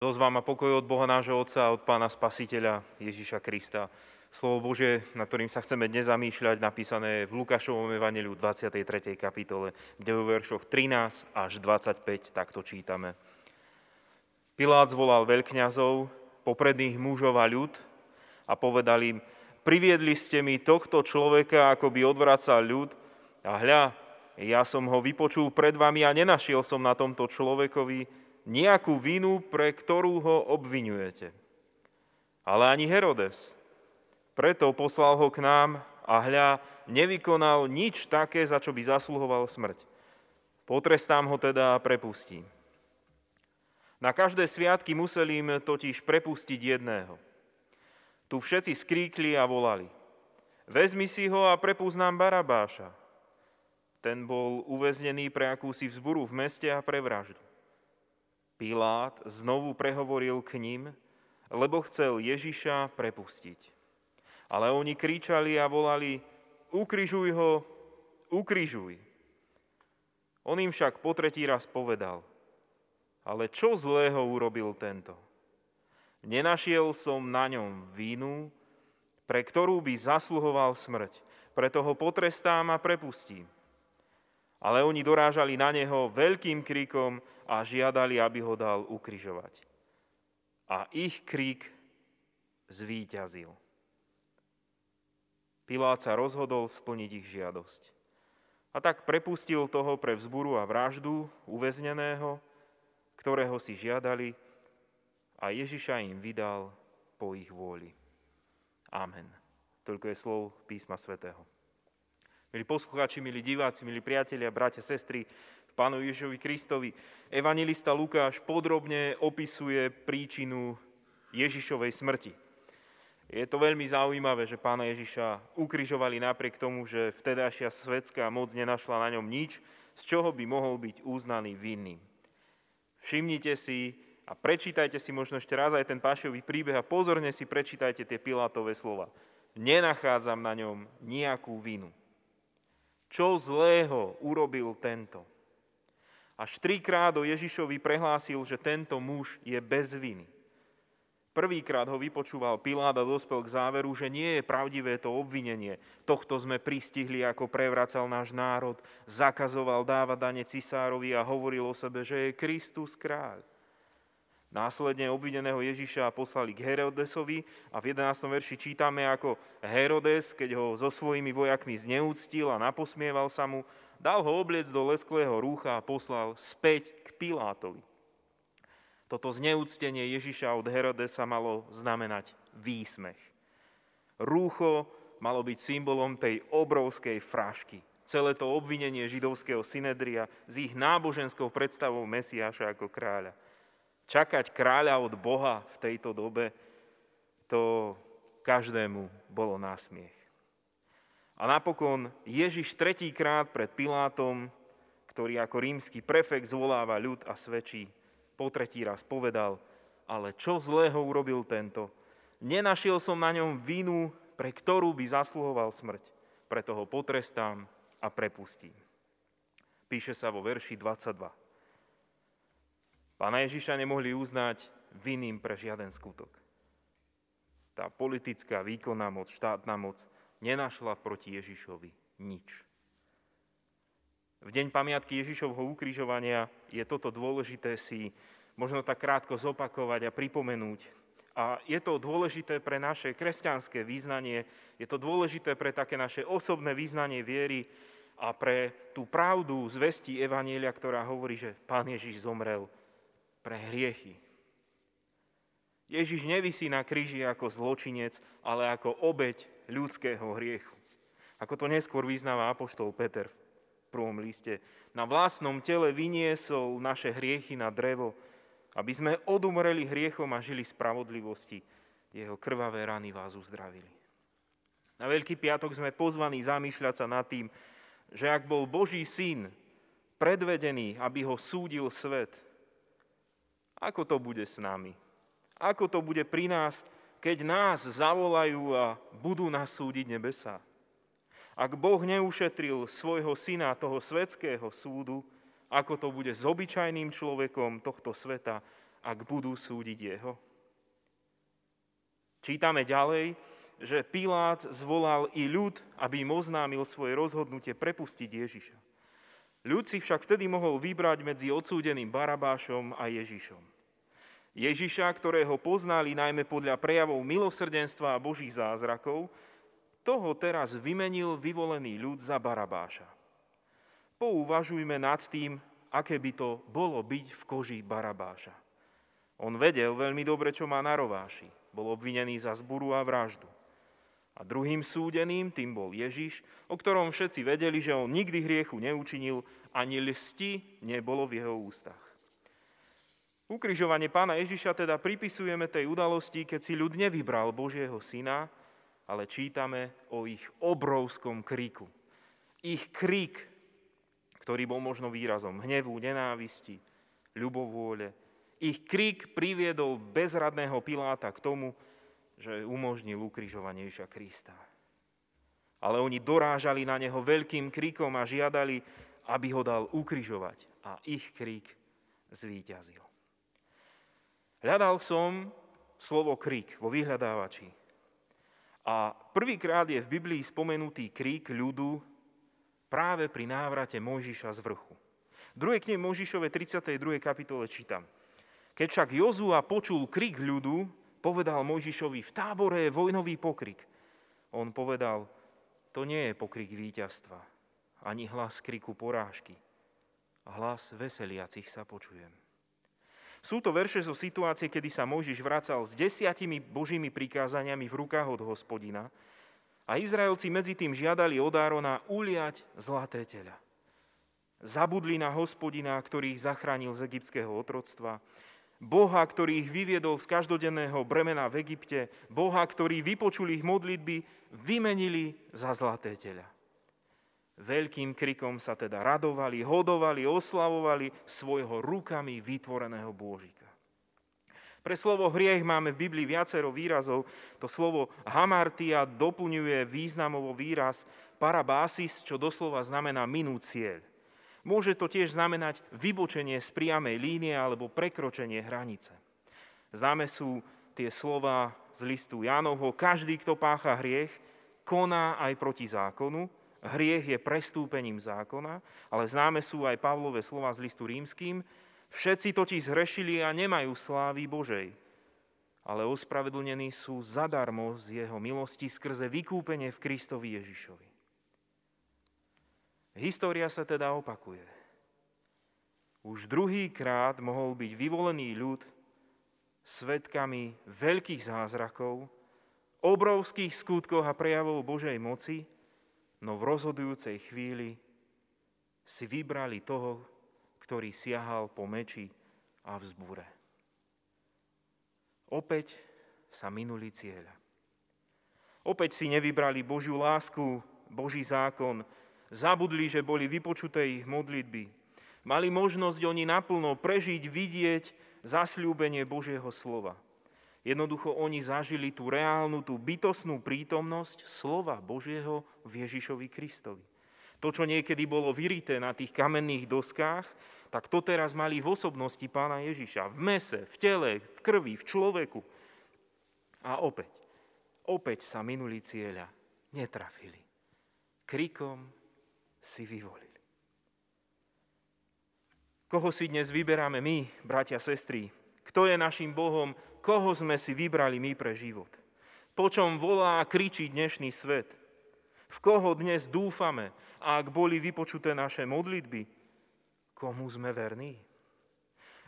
Dozvám a pokoj od Boha nášho Otca a od Pána Spasiteľa Ježiša Krista. Slovo Bože, na ktorým sa chceme dnes zamýšľať, napísané v Lukášovom evaneliu 23. kapitole, kde vo veršoch 13 až 25 takto čítame. Pilát zvolal veľkňazov, popredných mužov a ľud a povedal im, priviedli ste mi tohto človeka, ako by odvracal ľud a hľa, ja som ho vypočul pred vami a nenašiel som na tomto človekovi nejakú vinu, pre ktorú ho obvinujete. Ale ani Herodes. Preto poslal ho k nám a hľa nevykonal nič také, za čo by zasluhoval smrť. Potrestám ho teda a prepustím. Na každé sviatky museli im totiž prepustiť jedného. Tu všetci skríkli a volali. Vezmi si ho a prepust nám Barabáša. Ten bol uväznený pre akúsi vzburu v meste a pre vraždu. Pilát znovu prehovoril k ním, lebo chcel Ježiša prepustiť. Ale oni kričali a volali, ukrižuj ho, ukrižuj. On im však po tretí raz povedal, ale čo zlého urobil tento? Nenašiel som na ňom vínu, pre ktorú by zasluhoval smrť. Preto ho potrestám a prepustím. Ale oni dorážali na neho veľkým kríkom a žiadali, aby ho dal ukrižovať. A ich krík zvíťazil. Pilát sa rozhodol splniť ich žiadosť. A tak prepustil toho pre vzburu a vraždu uväzneného, ktorého si žiadali, a Ježiša im vydal po ich vôli. Amen. Toľko je slov písma svätého. Milí poslucháči, milí diváci, milí priatelia, bratia, sestry, Pánu Ježovi Kristovi. Evangelista Lukáš podrobne opisuje príčinu Ježišovej smrti. Je to veľmi zaujímavé, že pána Ježiša ukrižovali napriek tomu, že vtedajšia svetská moc nenašla na ňom nič, z čoho by mohol byť uznaný vinným. Všimnite si a prečítajte si možno ešte raz aj ten pášový príbeh a pozorne si prečítajte tie Pilátové slova. Nenachádzam na ňom nejakú vinu. Čo zlého urobil tento? Až trikrát o Ježišovi prehlásil, že tento muž je bez viny. Prvýkrát ho vypočúval Pilát a dospel k záveru, že nie je pravdivé to obvinenie. Tohto sme pristihli, ako prevracal náš národ, zakazoval dávať dane cisárovi a hovoril o sebe, že je Kristus kráľ. Následne obvineného Ježiša poslali k Herodesovi a v 11. verši čítame, ako Herodes, keď ho so svojimi vojakmi zneúctil a naposmieval sa mu, dal ho obliec do lesklého rúcha a poslal späť k Pilátovi. Toto zneúctenie Ježiša od Herodesa malo znamenať výsmech. Rúcho malo byť symbolom tej obrovskej frašky. Celé to obvinenie židovského synedria s ich náboženskou predstavou Mesiáša ako kráľa – Čakať kráľa od Boha v tejto dobe, to každému bolo násmiech. A napokon Ježiš tretíkrát pred Pilátom, ktorý ako rímsky prefekt zvoláva ľud a svedčí, po tretí raz povedal, ale čo zlého urobil tento? Nenašiel som na ňom vinu, pre ktorú by zasluhoval smrť. Preto ho potrestám a prepustím. Píše sa vo verši 22. Pána Ježiša nemohli uznať vinným pre žiaden skutok. Tá politická výkonná moc, štátna moc nenašla proti Ježišovi nič. V deň pamiatky Ježišovho ukrižovania je toto dôležité si možno tak krátko zopakovať a pripomenúť. A je to dôležité pre naše kresťanské význanie, je to dôležité pre také naše osobné význanie viery a pre tú pravdu zvesti Evanielia, ktorá hovorí, že Pán Ježiš zomrel pre hriechy. Ježiš nevisí na kríži ako zločinec, ale ako obeď ľudského hriechu. Ako to neskôr vyznáva apoštol Peter v prvom liste. Na vlastnom tele vyniesol naše hriechy na drevo, aby sme odumreli hriechom a žili spravodlivosti. Jeho krvavé rany vás uzdravili. Na Veľký piatok sme pozvaní zamýšľať sa nad tým, že ak bol Boží syn predvedený, aby ho súdil svet, ako to bude s nami? Ako to bude pri nás, keď nás zavolajú a budú nás súdiť nebesa? Ak Boh neušetril svojho syna toho svetského súdu, ako to bude s obyčajným človekom tohto sveta, ak budú súdiť jeho? Čítame ďalej, že Pilát zvolal i ľud, aby im oznámil svoje rozhodnutie prepustiť Ježiša. Ľud si však vtedy mohol vybrať medzi odsúdeným Barabášom a Ježišom. Ježiša, ktorého poznali najmä podľa prejavov milosrdenstva a božích zázrakov, toho teraz vymenil vyvolený ľud za Barabáša. Pouvažujme nad tým, aké by to bolo byť v koži Barabáša. On vedel veľmi dobre, čo má na rováši. Bol obvinený za zburu a vraždu. A druhým súdeným tým bol Ježiš, o ktorom všetci vedeli, že on nikdy hriechu neučinil, ani lsti nebolo v jeho ústach. Ukrižovanie pána Ježiša teda pripisujeme tej udalosti, keď si ľud nevybral Božieho syna, ale čítame o ich obrovskom kríku. Ich krík, ktorý bol možno výrazom hnevu, nenávisti, ľubovôle. Ich krík priviedol bezradného Piláta k tomu, že umožnil ukrižovanie Ježiša Krista. Ale oni dorážali na neho veľkým krikom a žiadali, aby ho dal ukrižovať. A ich krík zvíťazil. Hľadal som slovo krík vo vyhľadávači. A prvýkrát je v Biblii spomenutý krík ľudu práve pri návrate Mojžiša z vrchu. V 2. knihe Mojžišove 32. kapitole čítam. Keď však Jozua počul krik ľudu, povedal Mojžišovi, v tábore je vojnový pokrik. On povedal, to nie je pokrik víťazstva, ani hlas kriku porážky. Hlas veseliacich sa počujem. Sú to verše zo situácie, kedy sa Mojžiš vracal s desiatimi božími prikázaniami v rukách od hospodina a Izraelci medzi tým žiadali od Árona uliať zlaté tela. Zabudli na hospodina, ktorý ich zachránil z egyptského otroctva, Boha, ktorý ich vyviedol z každodenného bremena v Egypte, Boha, ktorý vypočul ich modlitby, vymenili za zlaté teľa. Veľkým krikom sa teda radovali, hodovali, oslavovali svojho rukami vytvoreného Božika. Pre slovo hriech máme v Biblii viacero výrazov. To slovo hamartia doplňuje významovo výraz parabásis, čo doslova znamená minú cieľ. Môže to tiež znamenať vybočenie z priamej línie alebo prekročenie hranice. Známe sú tie slova z listu Jánovho. Každý, kto pácha hriech, koná aj proti zákonu. Hriech je prestúpením zákona, ale známe sú aj Pavlové slova z listu rímským. Všetci totiž zhrešili a nemajú slávy Božej, ale ospravedlnení sú zadarmo z jeho milosti skrze vykúpenie v Kristovi Ježišovi. História sa teda opakuje. Už druhýkrát mohol byť vyvolený ľud svetkami veľkých zázrakov, obrovských skutkov a prejavov Božej moci, no v rozhodujúcej chvíli si vybrali toho, ktorý siahal po meči a vzbúre. Opäť sa minuli cieľa. Opäť si nevybrali Božiu lásku, Boží zákon, Zabudli, že boli vypočuté ich modlitby. Mali možnosť oni naplno prežiť, vidieť zasľúbenie Božieho slova. Jednoducho oni zažili tú reálnu, tú bytosnú prítomnosť slova Božieho v Ježišovi Kristovi. To, čo niekedy bolo vyrité na tých kamenných doskách, tak to teraz mali v osobnosti pána Ježiša, v mese, v tele, v krvi, v človeku. A opäť, opäť sa minuli cieľa netrafili. Krikom si vyvolili. Koho si dnes vyberáme my, bratia sestry? Kto je našim Bohom? Koho sme si vybrali my pre život? Po čom volá a kričí dnešný svet? V koho dnes dúfame? A ak boli vypočuté naše modlitby, komu sme verní?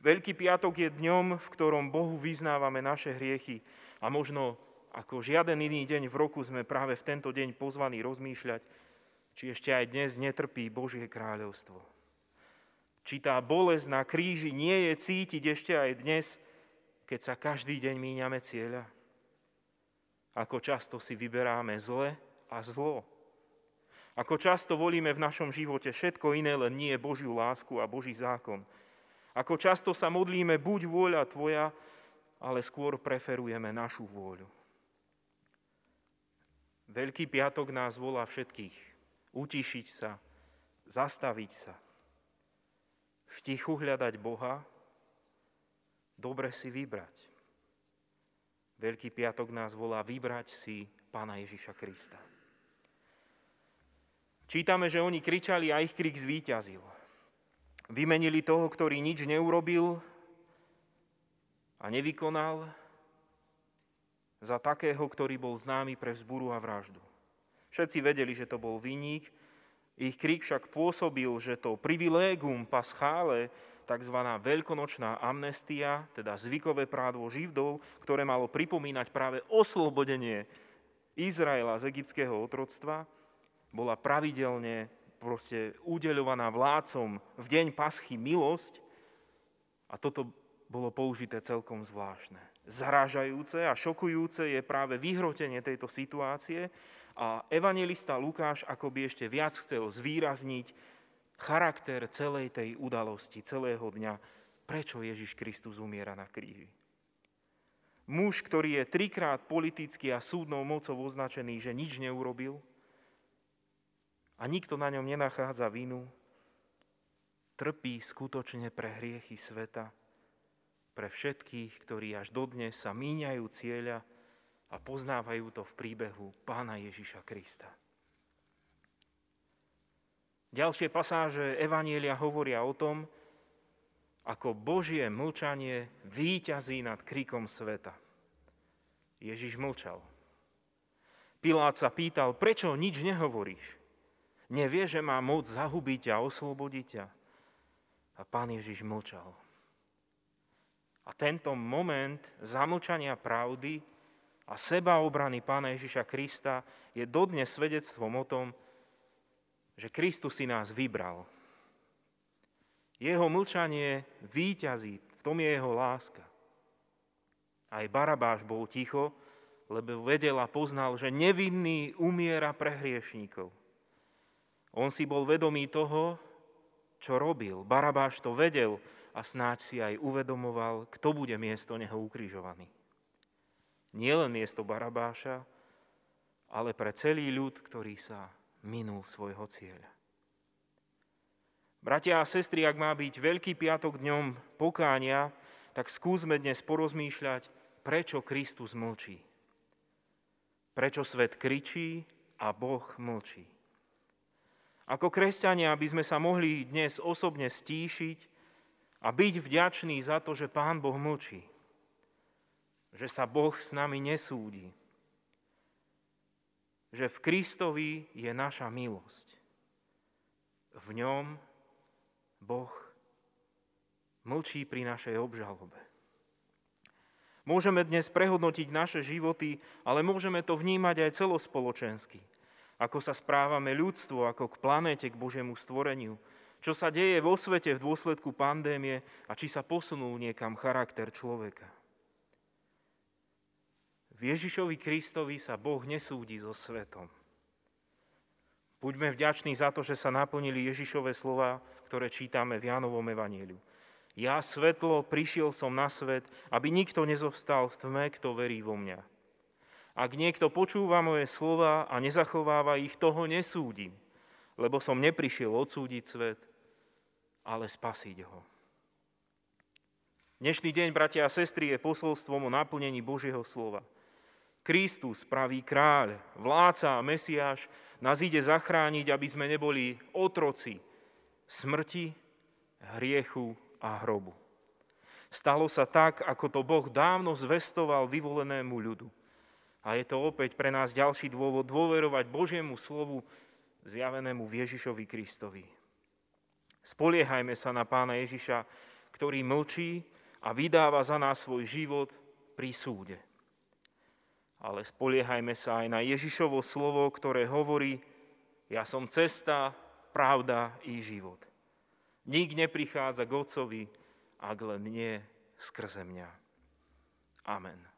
Veľký piatok je dňom, v ktorom Bohu vyznávame naše hriechy a možno ako žiaden iný deň v roku sme práve v tento deň pozvaní rozmýšľať, či ešte aj dnes netrpí Božie kráľovstvo. Či tá bolesť na kríži nie je cítiť ešte aj dnes, keď sa každý deň míňame cieľa. Ako často si vyberáme zle a zlo. Ako často volíme v našom živote všetko iné, len nie Božiu lásku a Boží zákon. Ako často sa modlíme buď vôľa Tvoja, ale skôr preferujeme našu vôľu. Veľký piatok nás volá všetkých utišiť sa, zastaviť sa, v tichu hľadať Boha, dobre si vybrať. Veľký piatok nás volá vybrať si Pána Ježiša Krista. Čítame, že oni kričali a ich krik zvíťazil. Vymenili toho, ktorý nič neurobil a nevykonal, za takého, ktorý bol známy pre vzburu a vraždu. Všetci vedeli, že to bol vinník, ich krik však pôsobil, že to privilégum paschále, tzv. veľkonočná amnestia, teda zvykové právo živdov, ktoré malo pripomínať práve oslobodenie Izraela z egyptského otroctva, bola pravidelne proste udeľovaná vládcom v deň paschy milosť a toto bolo použité celkom zvláštne. Zrážajúce a šokujúce je práve vyhrotenie tejto situácie a evangelista Lukáš akoby ešte viac chcel zvýrazniť charakter celej tej udalosti, celého dňa, prečo Ježiš Kristus umiera na kríži. Muž, ktorý je trikrát politicky a súdnou mocou označený, že nič neurobil a nikto na ňom nenachádza vinu, trpí skutočne pre hriechy sveta, pre všetkých, ktorí až dodnes sa míňajú cieľa a poznávajú to v príbehu Pána Ježiša Krista. Ďalšie pasáže Evanielia hovoria o tom, ako Božie mlčanie výťazí nad krikom sveta. Ježiš mlčal. Pilát sa pýtal, prečo nič nehovoríš? Nevie, že má moc zahubiť a oslobodiť ťa? A pán Ježiš mlčal. A tento moment zamlčania pravdy a sebaobrany pána Ježiša Krista je dodnes svedectvom o tom, že Kristus si nás vybral. Jeho mlčanie výťazí, v tom je jeho láska. Aj Barabáš bol ticho, lebo vedel a poznal, že nevinný umiera pre hriešníkov. On si bol vedomý toho, čo robil. Barabáš to vedel a snáď si aj uvedomoval, kto bude miesto neho ukrižovaný. Nie len miesto Barabáša, ale pre celý ľud, ktorý sa minul svojho cieľa. Bratia a sestry, ak má byť Veľký piatok dňom pokánia, tak skúsme dnes porozmýšľať, prečo Kristus mlčí. Prečo svet kričí a Boh mlčí. Ako kresťania by sme sa mohli dnes osobne stíšiť a byť vďační za to, že Pán Boh mlčí. Že sa Boh s nami nesúdi, že v Kristovi je naša milosť. V ňom Boh mlčí pri našej obžalobe. Môžeme dnes prehodnotiť naše životy, ale môžeme to vnímať aj celospoločensky. Ako sa správame ľudstvo, ako k planéte, k Božiemu stvoreniu. Čo sa deje vo svete v dôsledku pandémie a či sa posunul niekam charakter človeka. V Ježišovi Kristovi sa Boh nesúdi so svetom. Buďme vďační za to, že sa naplnili Ježišové slova, ktoré čítame v Jánovom evaníliu. Ja svetlo, prišiel som na svet, aby nikto nezostal v tme, kto verí vo mňa. Ak niekto počúva moje slova a nezachováva ich, toho nesúdim, lebo som neprišiel odsúdiť svet, ale spasiť ho. Dnešný deň, bratia a sestry, je posolstvom o naplnení Božieho slova – Kristus, pravý kráľ, vládca a Mesiáš, nás ide zachrániť, aby sme neboli otroci smrti, hriechu a hrobu. Stalo sa tak, ako to Boh dávno zvestoval vyvolenému ľudu. A je to opäť pre nás ďalší dôvod dôverovať Božiemu slovu zjavenému v Ježišovi Kristovi. Spoliehajme sa na pána Ježiša, ktorý mlčí a vydáva za nás svoj život pri súde ale spoliehajme sa aj na Ježišovo slovo, ktoré hovorí, ja som cesta, pravda i život. Nik neprichádza k Otcovi, ak len nie skrze mňa. Amen.